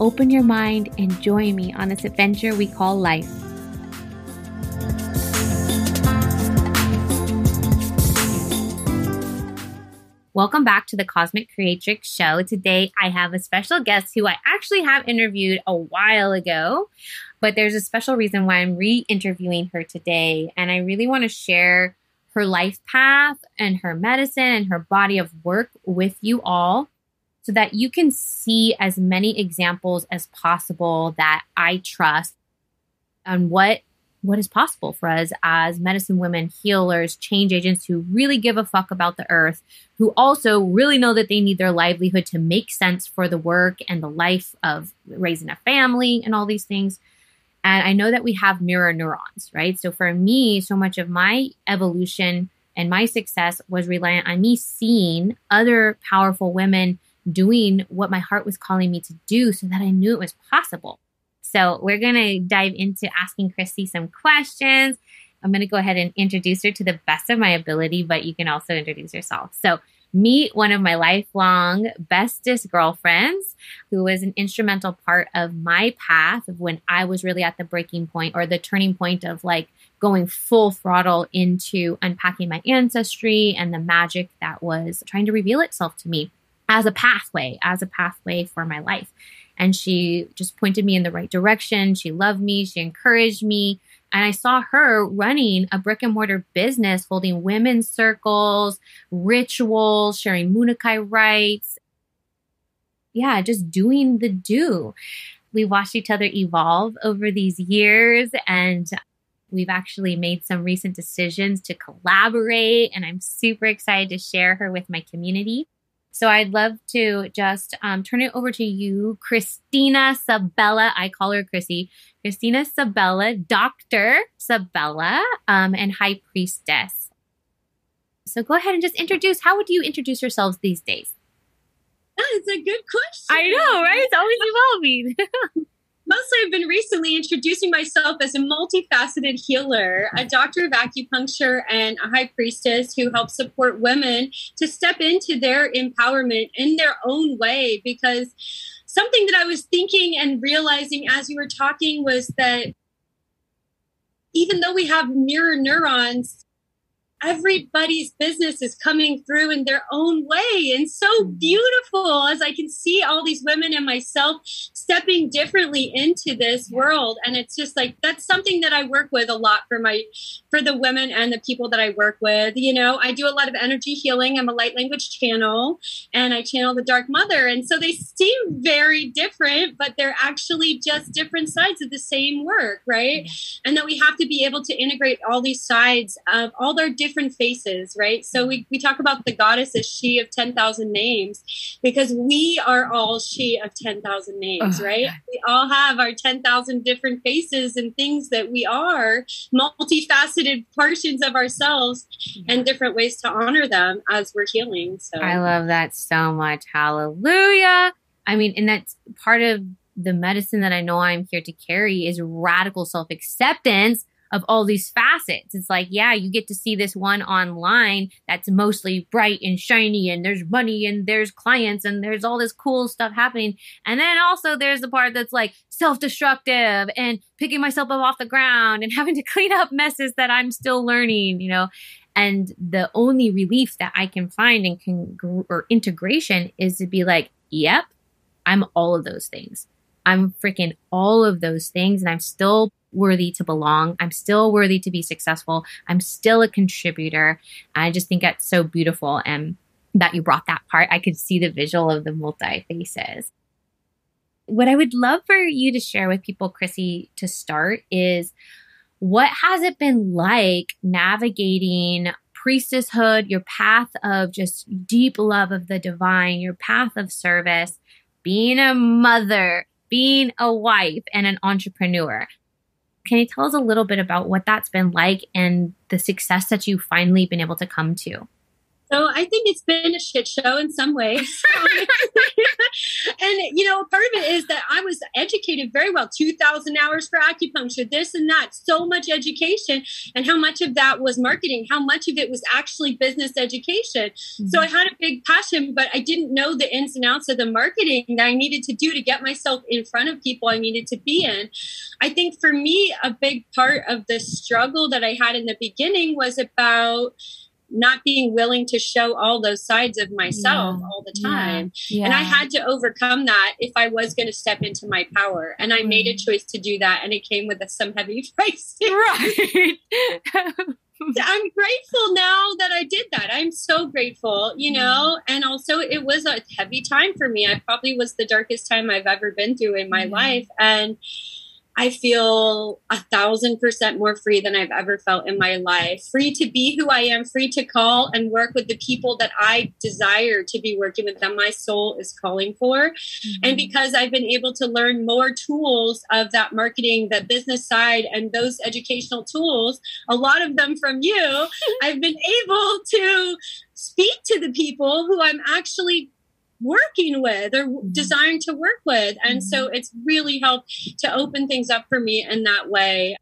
open your mind, and join me on this adventure we call life. Welcome back to the Cosmic Creatrix Show. Today I have a special guest who I actually have interviewed a while ago, but there's a special reason why I'm re interviewing her today. And I really want to share her life path and her medicine and her body of work with you all so that you can see as many examples as possible that I trust on what what is possible for us as medicine women, healers, change agents who really give a fuck about the earth, who also really know that they need their livelihood to make sense for the work and the life of raising a family and all these things. And I know that we have mirror neurons, right? So for me, so much of my evolution and my success was reliant on me seeing other powerful women doing what my heart was calling me to do so that I knew it was possible. So we're going to dive into asking Christy some questions. I'm going to go ahead and introduce her to the best of my ability, but you can also introduce yourself. So meet one of my lifelong bestest girlfriends who was an instrumental part of my path of when I was really at the breaking point or the turning point of like going full throttle into unpacking my ancestry and the magic that was trying to reveal itself to me as a pathway, as a pathway for my life and she just pointed me in the right direction. She loved me, she encouraged me. And I saw her running a brick and mortar business, holding women's circles, rituals, sharing Munay-Ki rites. Yeah, just doing the do. We watched each other evolve over these years and We've actually made some recent decisions to collaborate, and I'm super excited to share her with my community. So I'd love to just um, turn it over to you, Christina Sabella. I call her Chrissy. Christina Sabella, Dr. Sabella, um, and High Priestess. So go ahead and just introduce. How would you introduce yourselves these days? That's a good question. I know, right? It's always evolving. mostly I've been recently introducing myself as a multifaceted healer, a doctor of acupuncture, and a high priestess who helps support women to step into their empowerment in their own way. Because something that I was thinking and realizing as you were talking was that even though we have mirror neurons, everybody's business is coming through in their own way and so mm-hmm. beautiful as I can see all these women and myself stepping differently into this world. And it's just like that's something that I work with a lot for my for the women and the people that I work with. You know I do a lot of energy healing. I'm a light language channel and I channel the dark mother. And so they seem very different but they're actually just different sides of the same work right? And that we have to be able to integrate all these sides of all their different different faces, right? So we, we talk about the goddess as she of 10,000 names because we are all she of 10,000 names, oh, right? God. We all have our 10,000 different faces and things that we are, multifaceted portions of ourselves yeah. and different ways to honor them as we're healing. So I love that so much. Hallelujah. I mean, and that's part of the medicine that I know I'm here to carry is radical self acceptance of all these facets. It's like, yeah, you get to see this one online that's mostly bright and shiny and there's money and there's clients and there's all this cool stuff happening. And then also there's the part that's like self-destructive and picking myself up off the ground and having to clean up messes that I'm still learning, you know. And the only relief that I can find in con- or integration is to be like, yep, I'm all of those things. I'm freaking all of those things and I'm still worthy to belong. I'm still worthy to be successful. I'm still a contributor. I just think that's so beautiful. And that you brought that part, I could see the visual of the multi faces. What I would love for you to share with people, Chrissy, to start is what has it been like navigating priestesshood, your path of just deep love of the divine, your path of service, being a mother, being a wife, and an entrepreneur? Can you tell us a little bit about what that's been like and the success that you've finally been able to come to? So I think it's been a shit show in some ways. and, you know, part of it is that I was educated very well 2,000 hours for acupuncture, this and that, so much education. And how much of that was marketing? How much of it was actually business education? Mm-hmm. So I had a big passion, but I didn't know the ins and outs of the marketing that I needed to do to get myself in front of people I needed to be in. I think for me, a big part of the struggle that I had in the beginning was about not being willing to show all those sides of myself yeah. all the time. Yeah. Yeah. And I had to overcome that if I was going to step into my power. And I made a mm. choice to do that. And it came with some heavy price. Right. I'm grateful now that I did that. I'm so grateful, you mm. know, and also it was a heavy time for me. I probably was the darkest time I've ever been through in my mm. life. And, I feel a thousand percent more free than I've ever felt in my life. Free to be who I am, free to call and work with the people that I desire to be working with, that my soul is calling for. Mm-hmm. And because I've been able to learn more tools of that marketing, that business side, and those educational tools, a lot of them from you, I've been able to speak to the people who I'm actually working with or mm-hmm. to work with. And so mm-hmm. it's really helped to open things up for me in that way.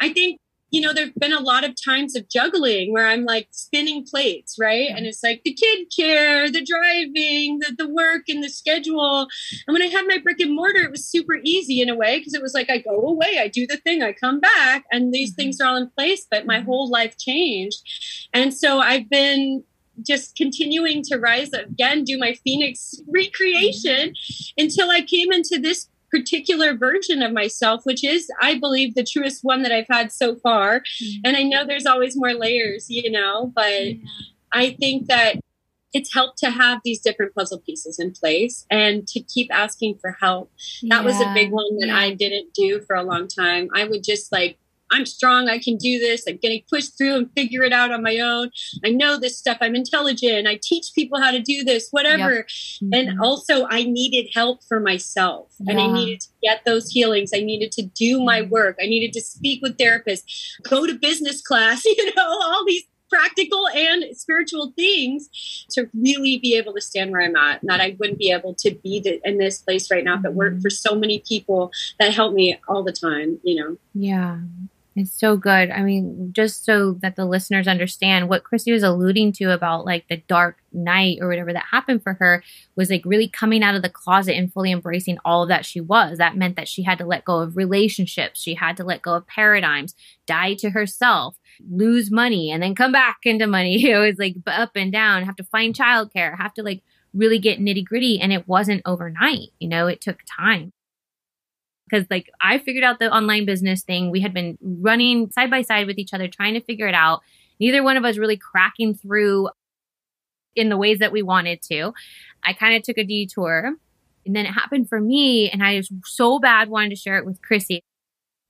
I think, you know, there've been a lot of times of juggling where I'm like spinning plates, right? And it's like the kid care, the driving, the, the work and the schedule. And when I had my brick and mortar, it was super easy in a way because it was like I go away, I do the thing, I come back, and these mm-hmm. things are all in place, but my whole life changed. And so I've been just continuing to rise again, do my Phoenix recreation until I came into this particular version of myself, which is, I believe, the truest one that I've had so far. Mm-hmm. And I know there's always more layers, you know, but yeah. I think that it's helped to have these different puzzle pieces in place and to keep asking for help. That yeah. was a big one that yeah. I didn't do for a long time. I would just like I'm strong. I can do this. I'm getting pushed through and figure it out on my own. I know this stuff. I'm intelligent. I teach people how to do this, whatever. Yep. Mm-hmm. And also, I needed help for myself yeah. and I needed to get those healings. I needed to do my mm-hmm. work. I needed to speak with therapists, go to business class, you know, all these practical and spiritual things to really be able to stand where I'm at. And that I wouldn't be able to be the, in this place right now if it weren't mm-hmm. for so many people that help me all the time, you know? Yeah. It's so good. I mean, just so that the listeners understand what Christy was alluding to about like the dark night or whatever that happened for her was like really coming out of the closet and fully embracing all that she was. That meant that she had to let go of relationships, she had to let go of paradigms, die to herself, lose money, and then come back into money. It was like up and down, have to find childcare, have to like really get nitty gritty. And it wasn't overnight, you know, it took time because like I figured out the online business thing. We had been running side by side with each other, trying to figure it out. Neither one of us really cracking through in the ways that we wanted to. I kind of took a detour. And then it happened for me, and I was so bad wanted to share it with Chrissy.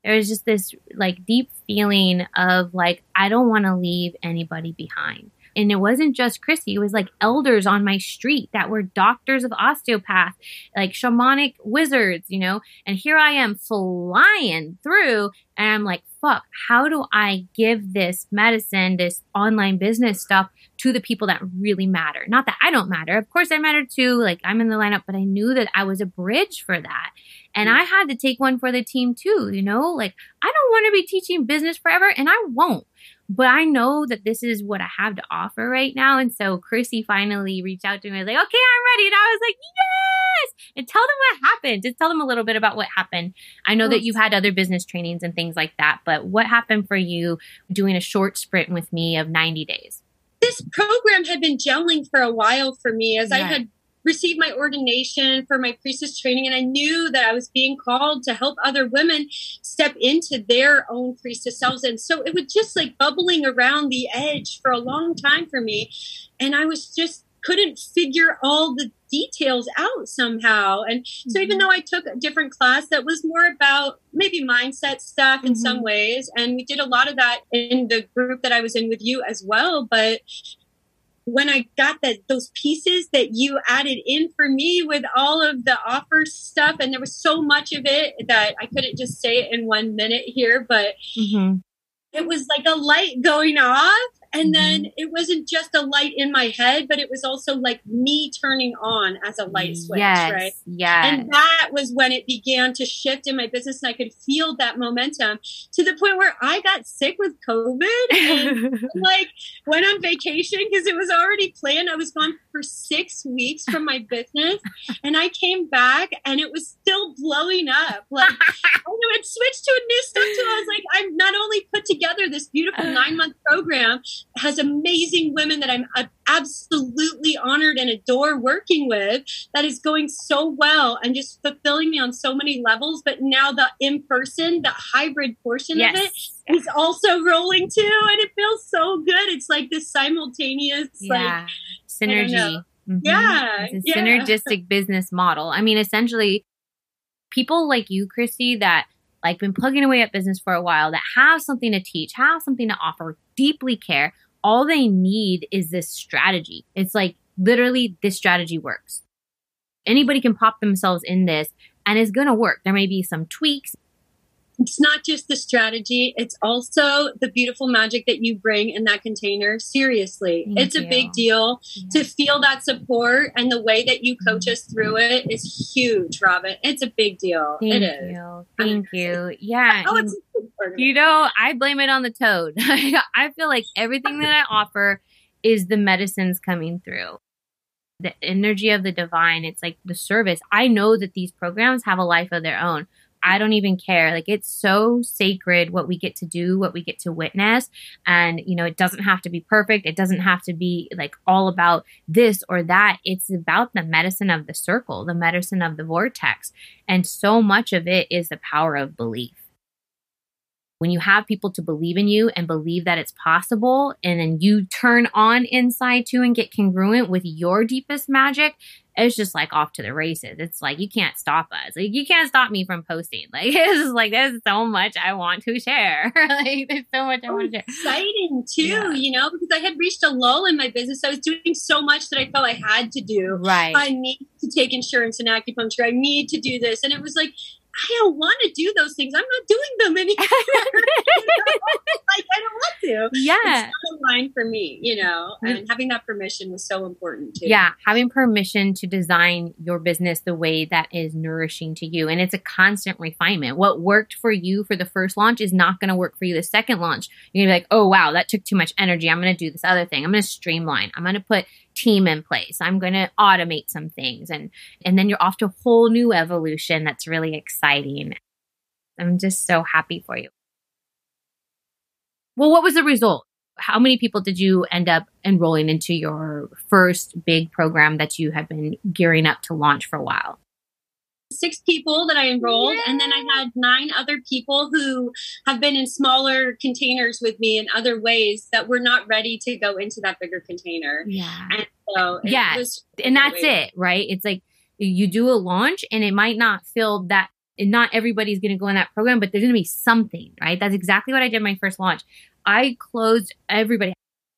There was just this like deep feeling of like, I don't want to leave anybody behind. And it wasn't just Chrissy, it was like elders on my street that were doctors of osteopath, like shamanic wizards, you know? And here I am flying through, and I'm like, fuck, how do I give this medicine, this online business stuff to the people that really matter? Not that I don't matter. Of course, I matter too. Like, I'm in the lineup, but I knew that I was a bridge for that. And mm. I had to take one for the team too, you know? Like, I don't want to be teaching business forever, and I won't but I know that this is what I have to offer right now. And so Chrissy finally reached out to me, I was like, okay, I'm ready. And I was like, yes. And tell them what happened. Just tell them a little bit about what happened. I know that you've had other business trainings and things like that, but what happened for you doing a short sprint with me of 90 days? This program had been gelling for a while for me as I had received my ordination for my priestess training and I knew that I was being called to help other women step into their own priestess selves and so it was just like bubbling around the edge for a long time for me and I was just couldn't figure all the details out somehow and so mm-hmm. even though I took a different class that was more about maybe mindset stuff in mm-hmm. some ways and we did a lot of that in the group that I was in with you as well but when I got that those pieces that you added in for me with all of the offer stuff, and there was so much of it that I couldn't just say it in one minute here, but mm-hmm. it was like a light going off and then mm-hmm. it wasn't just a light in my head, but it was also like me turning on as a light switch, yes, right? Yeah. And that was when it began to shift in my business and I could feel that momentum to the point where I got sick with COVID and like went on vacation because it was already planned. I was gone for six weeks from my business and I came back and it was still blowing up. Like I had switched to a new stuff too. I was like, I'm not only put together this beautiful uh. nine month program, has amazing women that I'm absolutely honored and adore working with that is going so well and just fulfilling me on so many levels. But now the in person, the hybrid portion yes. of it is also rolling too. And it feels so good. It's like this simultaneous, yeah. like synergy. Mm-hmm. Yeah. It's a yeah. synergistic business model. I mean, essentially, people like you, Christy, that like been plugging away at business for a while that have something to teach, have something to offer, deeply care. All they need is this strategy. It's like literally this strategy works. Anybody can pop themselves in this and it's going to work. There may be some tweaks, it's not just the strategy, it's also the beautiful magic that you bring in that container. Seriously, Thank it's you. a big deal yeah. to feel that support and the way that you coach us mm-hmm. through it is huge, Robin. It's a big deal. Thank it is. You. Thank you. Yeah. Oh, it's you know, I blame it on the toad. I feel like everything that I offer is the medicines coming through the energy of the divine. It's like the service. I know that these programs have a life of their own. I don't even care. Like it's so sacred what we get to do, what we get to witness. And, you know, it doesn't have to be perfect. It doesn't have to be like all about this or that. It's about the medicine of the circle, the medicine of the vortex. And so much of it is the power of belief when you have people to believe in you and believe that it's possible, and then you turn on inside too and get congruent with your deepest magic, it's just like off to the races. It's like you can't stop us. Like you can't stop me from posting. Like it's like there's so much I want to share. like there's so much I oh, want to share. Exciting too, yeah. you know, because I had reached a lull in my business. I was doing so much that I felt I had to do. Right. I need to take insurance and acupuncture. I need to do this. And it was like I don't want to do those things. I'm not doing them anymore. like I don't want to. Yeah, it's not a line for me, you know. Mm. And having that permission was so important too. Yeah, having permission to design your business the way that is nourishing to you, and it's a constant refinement. What worked for you for the first launch is not going to work for you the second launch. You're gonna be like, oh wow, that took too much energy. I'm going to do this other thing. I'm going to streamline. I'm going to put team in place. I'm going to automate some things and and then you're off to a whole new evolution that's really exciting. I'm just so happy for you. Well, what was the result? How many people did you end up enrolling into your first big program that you have been gearing up to launch for a while? Six people that I enrolled, Yay! and then I had nine other people who have been in smaller containers with me in other ways that were not ready to go into that bigger container. Yeah. And so yeah, and that's it, right? It's like you do a launch, and it might not feel that. And not everybody's going to go in that program, but there's going to be something, right? That's exactly what I did my first launch. I closed everybody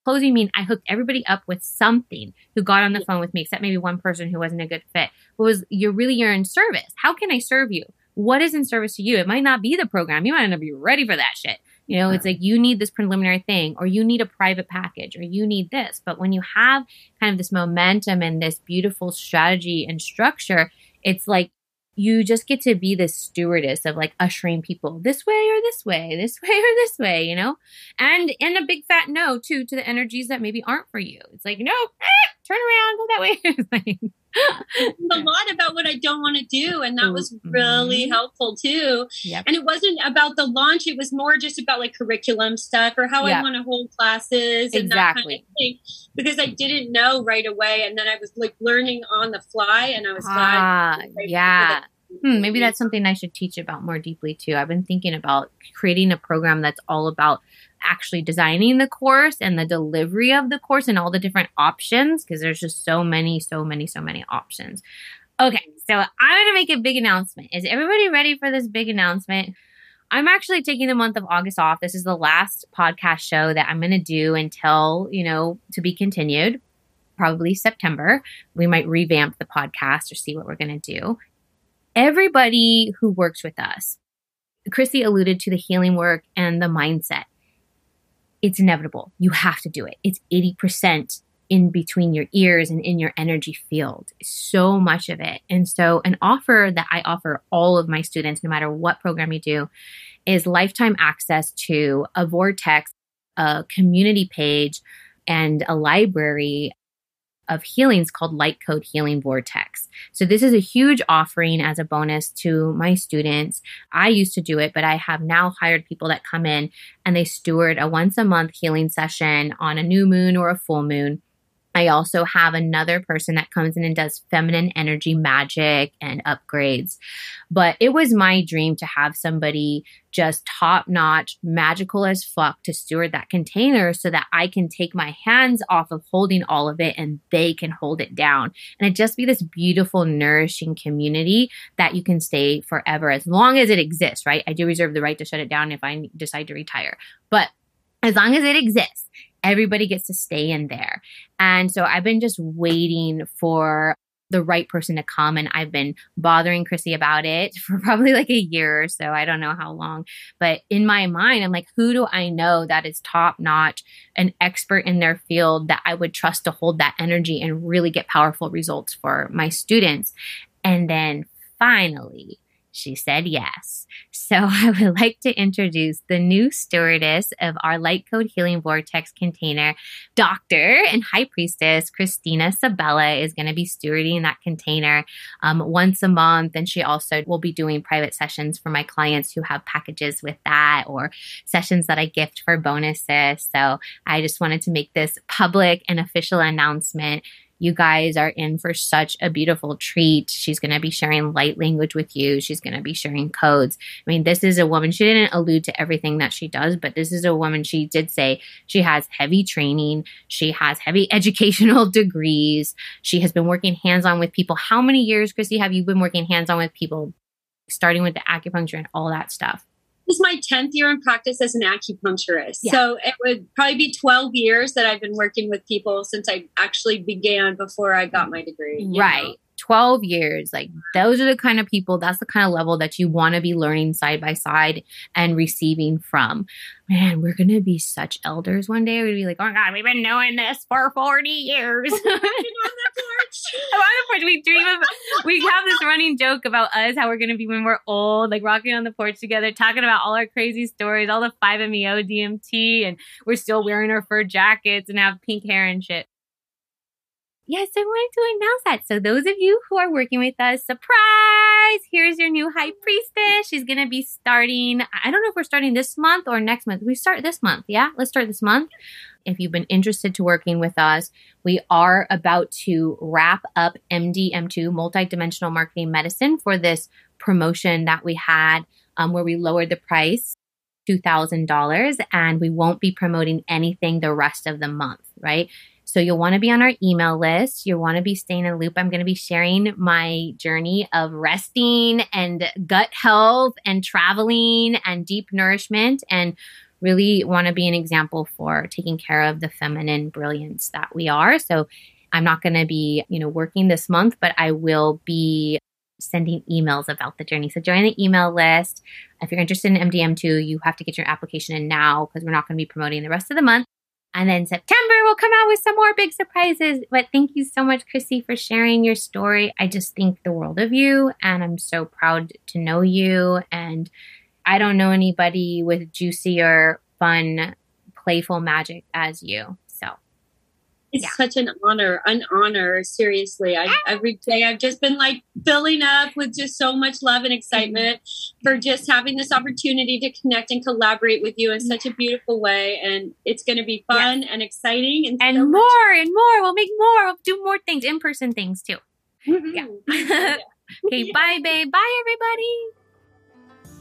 closing mean I hooked everybody up with something who got on the phone with me, except maybe one person who wasn't a good fit. But was you're really you're in service. How can I serve you? What is in service to you? It might not be the program. You might not be ready for that shit. You know, it's like you need this preliminary thing, or you need a private package, or you need this. But when you have kind of this momentum and this beautiful strategy and structure, it's like you just get to be the stewardess of like ushering people this way or this way, this way or this way, you know? And and a big fat no too to the energies that maybe aren't for you. It's like, no, ah, turn around, go that way. a lot about what I don't want to do. And that was really mm-hmm. helpful too. Yep. And it wasn't about the launch, it was more just about like curriculum stuff or how yep. I want to hold classes and exactly. that kind of thing. Because I didn't know right away. And then I was like learning on the fly and I was ah, glad. Yeah. Hmm, maybe that's something I should teach about more deeply too. I've been thinking about creating a program that's all about actually designing the course and the delivery of the course and all the different options because there's just so many, so many, so many options. Okay, so I'm going to make a big announcement. Is everybody ready for this big announcement? I'm actually taking the month of August off. This is the last podcast show that I'm going to do until, you know, to be continued. probably September. We might revamp the podcast or see what we're going to do. Everybody who works with us, Chrissy alluded to the healing work and the mindset. It's inevitable. You have to do it. It's 80% in between your ears and in your energy field. So much of it. And so, an offer that I offer all of my students, no matter what program you do, is lifetime access to a vortex, a community page, and a library of healings called Light Code Healing Vortex. So this is a huge offering as a bonus to my students. I used to do it, but I have now hired people that come in and they steward a once a month healing session on a new moon or a full moon I also have another person that comes in and does feminine energy magic and upgrades. But it was my dream to have somebody just top notch, magical as fuck to steward that container so that I can take my hands off of holding all of it and they can hold it down. And it just be this beautiful, nourishing community that you can stay forever as long as it exists, right? I do reserve the right to shut it down if I decide to retire. But as long as it exists, everybody gets to stay in there. And so I've been just waiting for the right person to come and I've been bothering Chrissy about it for probably like a year or so. I don't know how long. But in my mind, I'm like, who do I know that is top notch, an expert in their field that I would trust to hold that energy and really get powerful results for my students? And then finally, she said yes. So I would like to introduce the new stewardess of our Light Code Healing Vortex container, Doctor and High Priestess Christina Sabella is going to be stewarding that container um, once a month. And she also will be doing private sessions for my clients who have packages with that or sessions that I gift for bonuses. So I just wanted to make this public and official announcement you guys are in for such a beautiful treat. She's going to be sharing light language with you. She's going to be sharing codes. I mean, this is a woman, she didn't allude to everything that she does, but this is a woman, she did say she has heavy training. She has heavy educational degrees. She has been working hands on with people. How many years, Chrissy, have you been working hands on with people, starting with the acupuncture and all that stuff? This is my 10th year in practice as an acupuncturist. Yeah. So it would probably be 12 years that I've been working with people since I actually began before I got my degree. Right. Know? 12 years. Like those are the kind of people, that's the kind of level that you want to be learning side by side and receiving from. Man, we're going to be such elders one day. We'd be like, oh my God, we've been doing this for 40 years. on the porch. on the porch. We dream of, we have this running joke about us, how we're going to be when we're old, like rocking on the porch together, talking about all our crazy stories, all the 5-MeO DMT, and we're still wearing our fur jackets and have pink hair and shit yes, I wanted to announce that. So those of you who are working with us, surprise! Here's your new high priestess. She's going to be starting, I don't know if we're starting this month or next month. We start this month. Yeah, let's start this month. If you've been interested to working with us, we are about to wrap up MDM2 multidimensional marketing medicine for this promotion that we had um, where we lowered the price $2,000 and we won't be promoting anything the rest of the month, right? So you'll want to be on our email list. You'll want to be staying in the loop. I'm going to be sharing my journey of resting and gut health and traveling and deep nourishment and really want to be an example for taking care of the feminine brilliance that we are. So I'm not going to be, you know, working this month, but I will be sending emails about the journey. So join the email list. If you're interested in MDM2, you have to get your application in now because we're not going to be promoting the rest of the month. And then September, we'll come out with some more big surprises. But thank you so much, Chrissy, for sharing your story. I just think the world of you, and I'm so proud to know you. And I don't know anybody with juicier, fun, playful magic as you. It's yeah. such an honor, an honor. Seriously, I, every day I've just been like filling up with just so much love and excitement for just having this opportunity to connect and collaborate with you in such a beautiful way. And it's going to be fun yes. and exciting, and, and so more much- and more. We'll make more. We'll do more things, in person things too. Mm-hmm. Yeah. yeah. okay. Yeah. Bye, babe. Bye, everybody.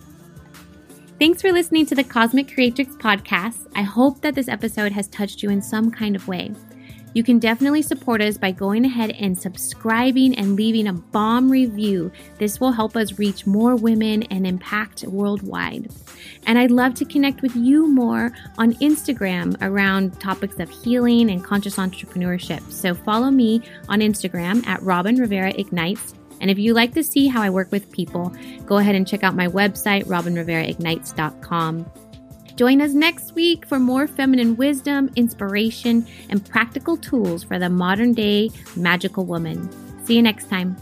Thanks for listening to the Cosmic Creatrix podcast. I hope that this episode has touched you in some kind of way. You can definitely support us by going ahead and subscribing and leaving a bomb review. This will help us reach more women and impact worldwide. And I'd love to connect with you more on Instagram around topics of healing and conscious entrepreneurship. So follow me on Instagram at Robin Rivera Ignites. And if you like to see how I work with people, go ahead and check out my website, robinriveraignites.com. Join us next week for more feminine wisdom, inspiration, and practical tools for the modern day magical woman. See you next time.